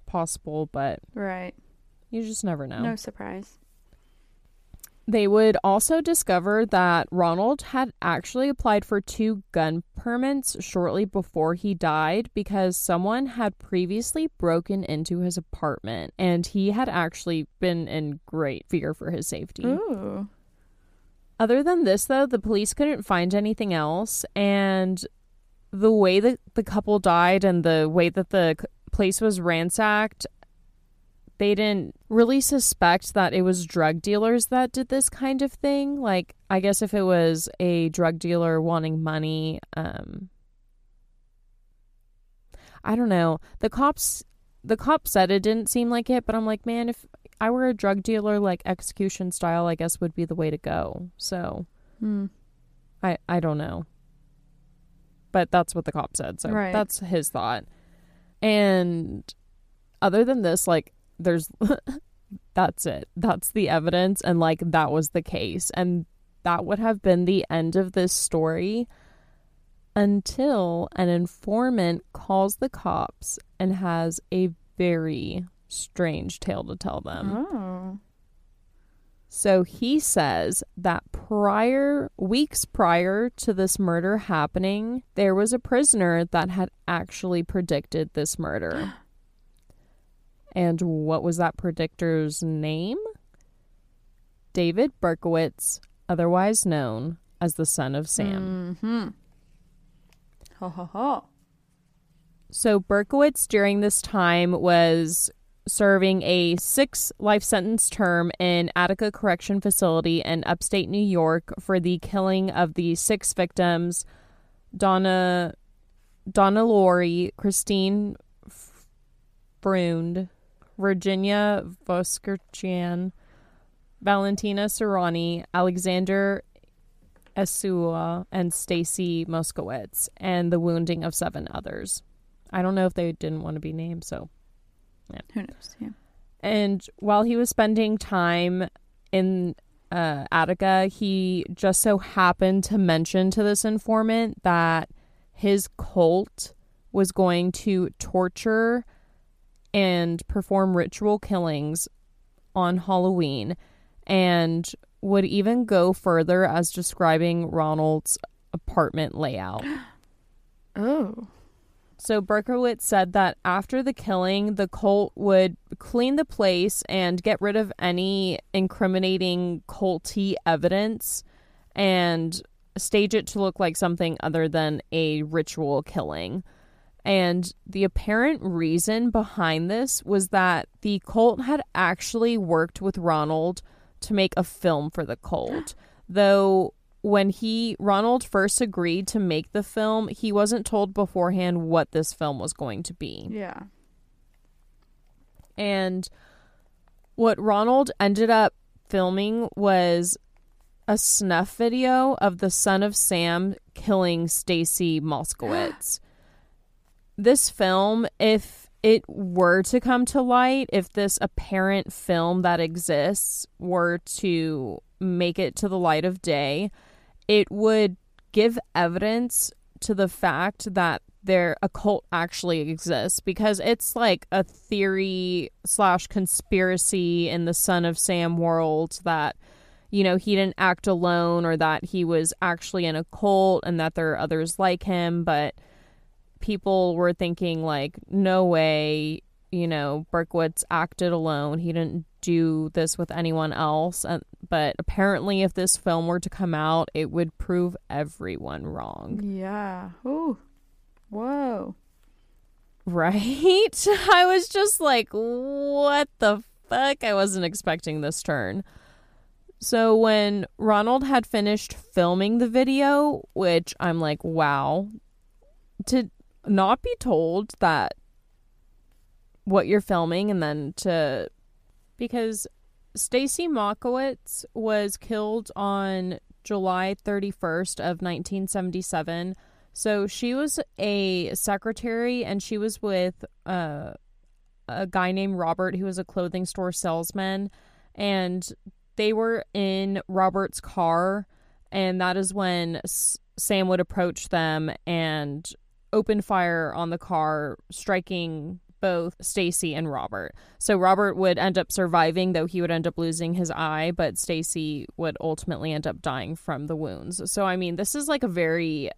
[SPEAKER 1] possible, but
[SPEAKER 2] Right.
[SPEAKER 1] you just never know.
[SPEAKER 2] No surprise.
[SPEAKER 1] They would also discover that Ronald had actually applied for two gun permits shortly before he died because someone had previously broken into his apartment and he had actually been in great fear for his safety.
[SPEAKER 2] Ooh.
[SPEAKER 1] Other than this, though, the police couldn't find anything else, and the way that the couple died and the way that the place was ransacked, they didn't really suspect that it was drug dealers that did this kind of thing. Like, I guess if it was a drug dealer wanting money, um, I don't know. The cops, the cop said it didn't seem like it, but I'm like, man, if I were a drug dealer, like execution style, I guess would be the way to go. So,
[SPEAKER 2] Hmm.
[SPEAKER 1] I I don't know. But that's what the cop said. So
[SPEAKER 2] Right.
[SPEAKER 1] that's his thought. And other than this, like there's that's it. That's the evidence and like that was the case. And that would have been the end of this story until an informant calls the cops and has a very strange tale to tell them.
[SPEAKER 2] Oh.
[SPEAKER 1] So he says that prior, weeks prior to this murder happening, there was a prisoner that had actually predicted this murder. and what was that predictor's name? David Berkowitz, otherwise known as the son of Sam.
[SPEAKER 2] Hmm. Ha ha ha.
[SPEAKER 1] So Berkowitz during this time was serving a six life sentence term in Attica Correction Facility in upstate New York for the killing of the six victims Donna Donna Lauria, Christine F- Brund, Virginia Voskerichian, Valentina Suriani, Alexander Esau, and Stacy Moskowitz, and the wounding of seven others. I don't know if they didn't want to be named, so
[SPEAKER 2] Who knows? Yeah.
[SPEAKER 1] and while he was spending time in uh, Attica, he just so happened to mention to this informant that his cult was going to torture and perform ritual killings on Halloween and would even go further as describing Ronald's apartment layout.
[SPEAKER 2] Oh.
[SPEAKER 1] So Berkowitz said that after the killing, the cult would clean the place and get rid of any incriminating culty evidence and stage it to look like something other than a ritual killing. And the apparent reason behind this was that the cult had actually worked with Ronald to make a film for the cult. Though when he Ronald first agreed to make the film, he wasn't told beforehand what this film was going to be.
[SPEAKER 2] Yeah.
[SPEAKER 1] And what Ronald ended up filming was a snuff video of the son of Sam killing Stacy Moskowitz. This film, if it were to come to light, if this apparent film that exists were to make it to the light of day, it would give evidence to the fact that there a cult actually exists because it's like a theory slash conspiracy in the son of sam world that you know he didn't act alone or that he was actually in a cult and that there are others like him but people were thinking like no way you know berkowitz acted alone he didn't do this with anyone else and, but apparently if this film were to come out it would prove everyone wrong
[SPEAKER 2] Yeah. Oh. Whoa.
[SPEAKER 1] Right? I was just like, what the fuck? I wasn't expecting this turn. So when Ronald had finished filming the video, which I'm like, wow, to not be told that what you're filming and then to because Stacy Moskowitz was killed on July 31st of 1977 so she was a secretary and she was with uh, a guy named Robert who was a clothing store salesman. And they were in Robert's car and that is when S- Sam would approach them and open fire on the car striking both Stacy and Robert. So Robert would end up surviving though he would end up losing his eye, but Stacy would ultimately end up dying from the wounds. So I mean, this is like a very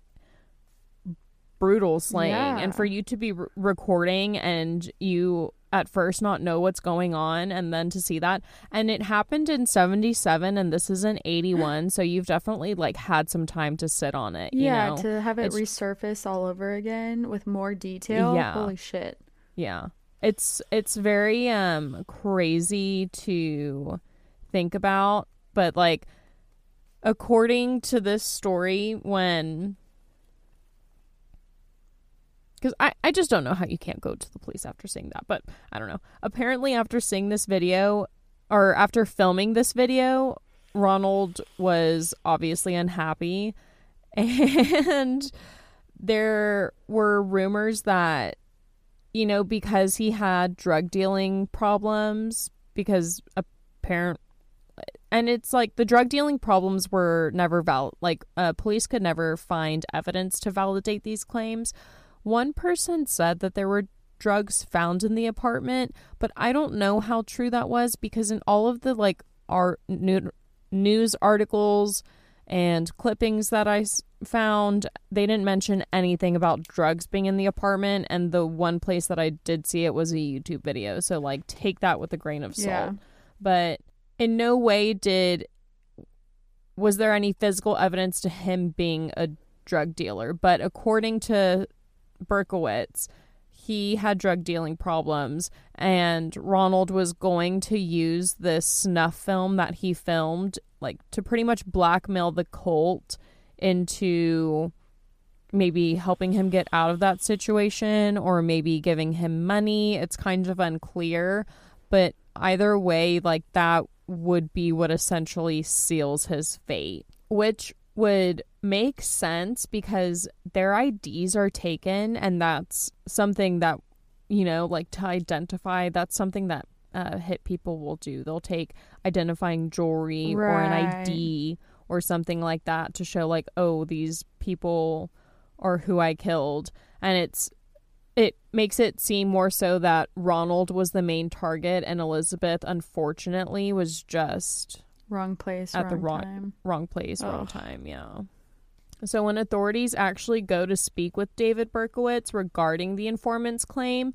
[SPEAKER 1] brutal slaying
[SPEAKER 2] Yeah.
[SPEAKER 1] and for you to be re- recording and you at first not know what's going on and then to see that and it happened in 77 and this is in 81 so you've definitely like had some time to sit on it you
[SPEAKER 2] Yeah,
[SPEAKER 1] know?
[SPEAKER 2] to have it
[SPEAKER 1] It's-
[SPEAKER 2] resurface all over again with more detail.
[SPEAKER 1] Yeah.
[SPEAKER 2] Holy shit.
[SPEAKER 1] Yeah. it's it's very um crazy to think about, but like according to this story when because I, I just don't know how you can't go to the police after seeing that but i don't know. Apparently after seeing this video or after filming this video ronald was obviously unhappy. And there were rumors that you know because he had drug dealing problems because apparent and it's like the drug dealing problems were never val like uh, police could never find evidence to validate these claims one person said that there were drugs found in the apartment but i don't know how true that was because in all of the like art news articles and clippings that i found they didn't mention anything about drugs being in the apartment and the one place that i did see it was a youtube video. So like take that with a grain of salt. Yeah. but in no way did was there any physical evidence to him being a drug dealer. But according to berkowitz. He had drug dealing problems and ronald was going to use this snuff film that he filmed like to pretty much blackmail the cult into maybe helping him get out of that situation or maybe giving him money. It's kind of unclear but either way like that would be what essentially seals his fate, which would make sense because their IDs are taken, and that's something that, you know, like to identify, that's something that uh, hit people will do. They'll take identifying jewelry right. or an ID or something like that to show, like, oh, these people are who I killed. And it's it makes it seem more so that Ronald was the main target and Elizabeth unfortunately was just
[SPEAKER 2] wrong place
[SPEAKER 1] at
[SPEAKER 2] the
[SPEAKER 1] wrong
[SPEAKER 2] time.
[SPEAKER 1] wrong place, Ugh. wrong time, yeah. So when authorities actually go to speak with David Berkowitz regarding the informant's claim,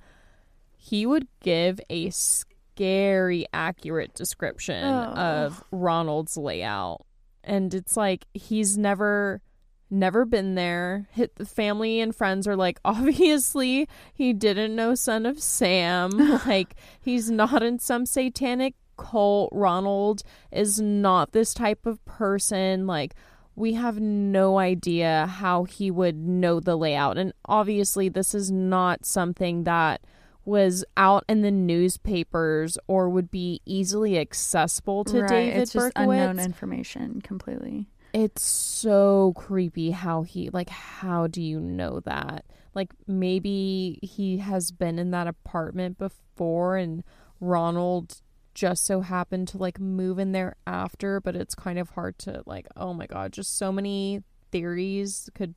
[SPEAKER 1] he would give a scary accurate description of Ronald's layout. And it's like he's never never been there. Hit the family and friends are like, obviously he didn't know Son of Sam. like he's not in some satanic cult. Ronald is not this type of person. Like we have no idea how he would know the layout. And obviously this is not something that was out in the newspapers or would be easily accessible to right. David it's just Berkowitz.
[SPEAKER 2] unknown information completely.
[SPEAKER 1] It's so creepy how he like how do you know that? Like maybe he has been in that apartment before and Ronald just so happened to like move in there after, but it's kind of hard to like, oh my god, just so many theories could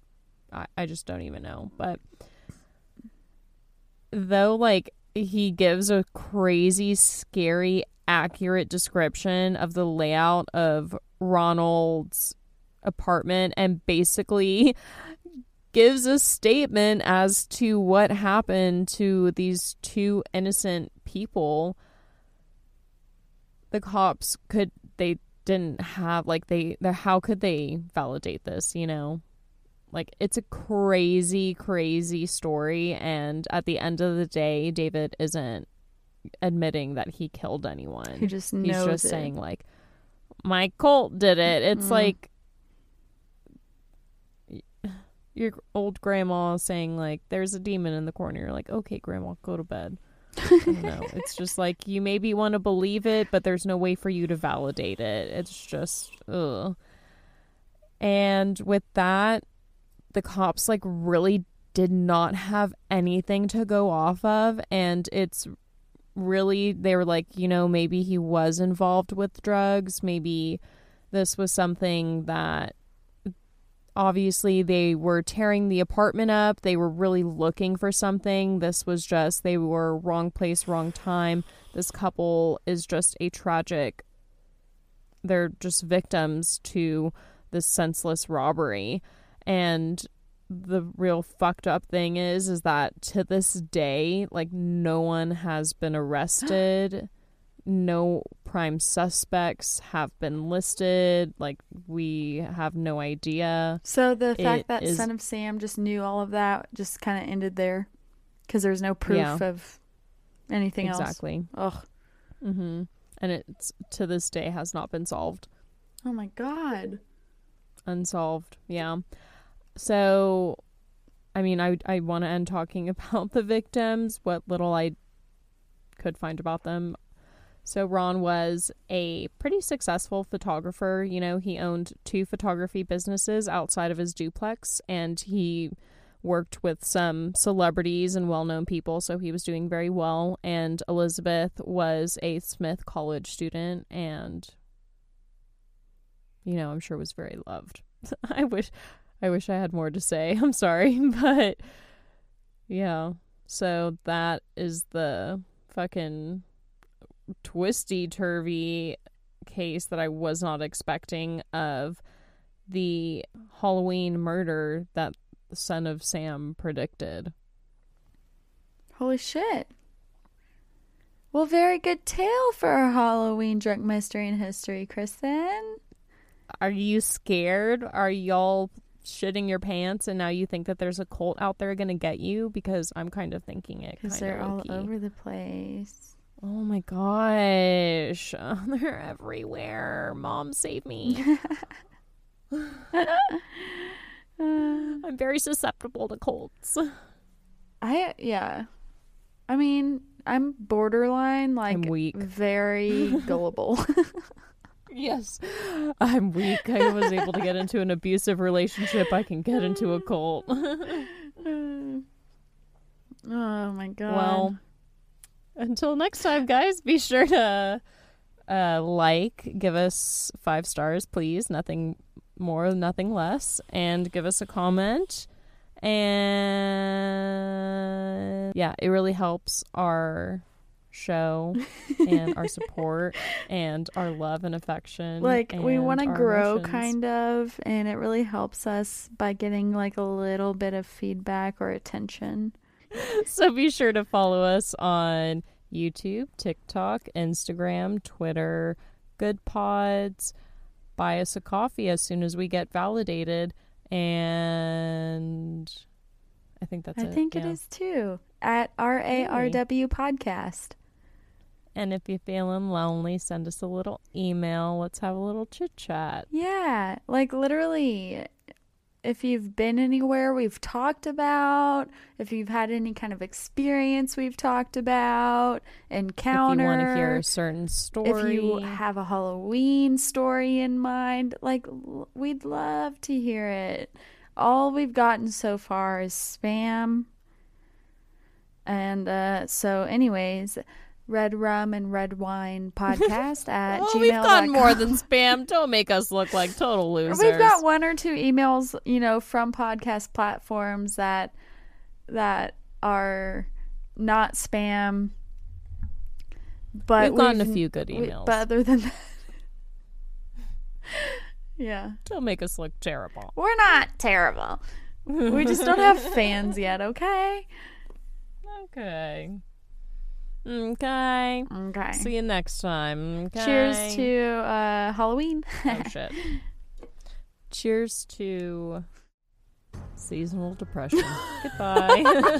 [SPEAKER 1] I, I just don't even know. But though like he gives a crazy, scary, accurate description of the layout of Ronald's apartment and basically gives a statement as to what happened to these two innocent people. The cops could they didn't have like they how could they validate this, you know? Like it's a crazy crazy story and at the end of the day David isn't admitting that he killed anyone.
[SPEAKER 2] He just
[SPEAKER 1] He's just
[SPEAKER 2] it.
[SPEAKER 1] saying like my cult did it. It's mm. like your old grandma saying like there's a demon in the corner you're like okay grandma go to bed no it's just like you maybe want to believe it but there's no way for you to validate it. It's just ugh. and with that the cops like really did not have anything to go off of and it's really they were like you know maybe he was involved with drugs. Maybe this was something that obviously they were tearing the apartment up. They were really looking for something. This was just they were wrong place, wrong time. This couple is just a tragic they're just victims to this senseless robbery. And the real fucked up thing is is that to this day like no one has been arrested no prime suspects have been listed. Like we have no idea.
[SPEAKER 2] So the fact it that is... Son of Sam just knew all of that just kind of ended there because there's no proof yeah. of anything else.
[SPEAKER 1] exactly.
[SPEAKER 2] Ugh.
[SPEAKER 1] Mm-hmm. And it's to this day has not been solved.
[SPEAKER 2] Oh my god.
[SPEAKER 1] Unsolved. Yeah. So, I mean, I I want to end talking about the victims. What little I could find about them. So Ron was a pretty successful photographer. You know, he owned two photography businesses outside of his duplex, and he worked with some celebrities and well-known people, so he was doing very well. And Elizabeth was a Smith College student, and you know, I'm sure was very loved. I wish, I wish I had more to say. I'm sorry, but yeah. So that is the fucking twisty turvy case that I was not expecting of the Halloween murder that the son of Sam predicted.
[SPEAKER 2] Holy shit. Well, very good tale for our Halloween drunk mystery and history, Kristen.
[SPEAKER 1] Are you scared? Are y'all shitting your pants and now you think that there's a cult out there gonna get you? Because I'm kind of thinking it.
[SPEAKER 2] Because they're all over the place.
[SPEAKER 1] Oh my gosh. they're everywhere. Mom, save me. I'm very susceptible to cults.
[SPEAKER 2] I, yeah. I mean, I'm borderline, like,
[SPEAKER 1] I'm weak.
[SPEAKER 2] very gullible.
[SPEAKER 1] Yes. I'm weak. I was able to get into an abusive relationship. I can get into a cult.
[SPEAKER 2] oh my god.
[SPEAKER 1] well, until next time, guys, be sure to uh, like, give us five stars, please. Nothing more, nothing less. And give us a comment. And yeah, it really helps our show and our support and our love and affection.
[SPEAKER 2] like we want to grow
[SPEAKER 1] emotions.
[SPEAKER 2] kind of and it really helps us by getting like a little bit of feedback or attention
[SPEAKER 1] so be sure to follow us on YouTube, TikTok, Instagram, Twitter, Good Pods. Buy us a coffee as soon as we get validated, and I think that's it.
[SPEAKER 2] i
[SPEAKER 1] it.
[SPEAKER 2] think it
[SPEAKER 1] yeah.
[SPEAKER 2] is too at r-a-r-w podcast
[SPEAKER 1] And if you're feeling lonely, send us a little email. Let's have a little chit chat.
[SPEAKER 2] yeah like literally if you've been anywhere we've talked about if you've had any kind of experience we've talked about encounter
[SPEAKER 1] If you want to hear a certain story,
[SPEAKER 2] if you have a Halloween story in mind, like we'd love to hear it. All we've gotten so far is spam. And uh, so, anyways, red rum and red wine podcast at
[SPEAKER 1] oh,
[SPEAKER 2] gmail.
[SPEAKER 1] we've gotten more than spam. Don't make us look like total losers.
[SPEAKER 2] We've got one or two emails, you know, from podcast platforms that that are not spam. But
[SPEAKER 1] We've gotten a
[SPEAKER 2] we've-
[SPEAKER 1] few good
[SPEAKER 2] we-
[SPEAKER 1] emails.
[SPEAKER 2] but other than that, yeah,
[SPEAKER 1] Don't make us look terrible.
[SPEAKER 2] we're not terrible. We just don't have fans yet. Okay.
[SPEAKER 1] Okay. Okay.
[SPEAKER 2] Okay.
[SPEAKER 1] See you next time. Okay.
[SPEAKER 2] Cheers to uh, Halloween.
[SPEAKER 1] Oh shit. Cheers to seasonal depression. Goodbye.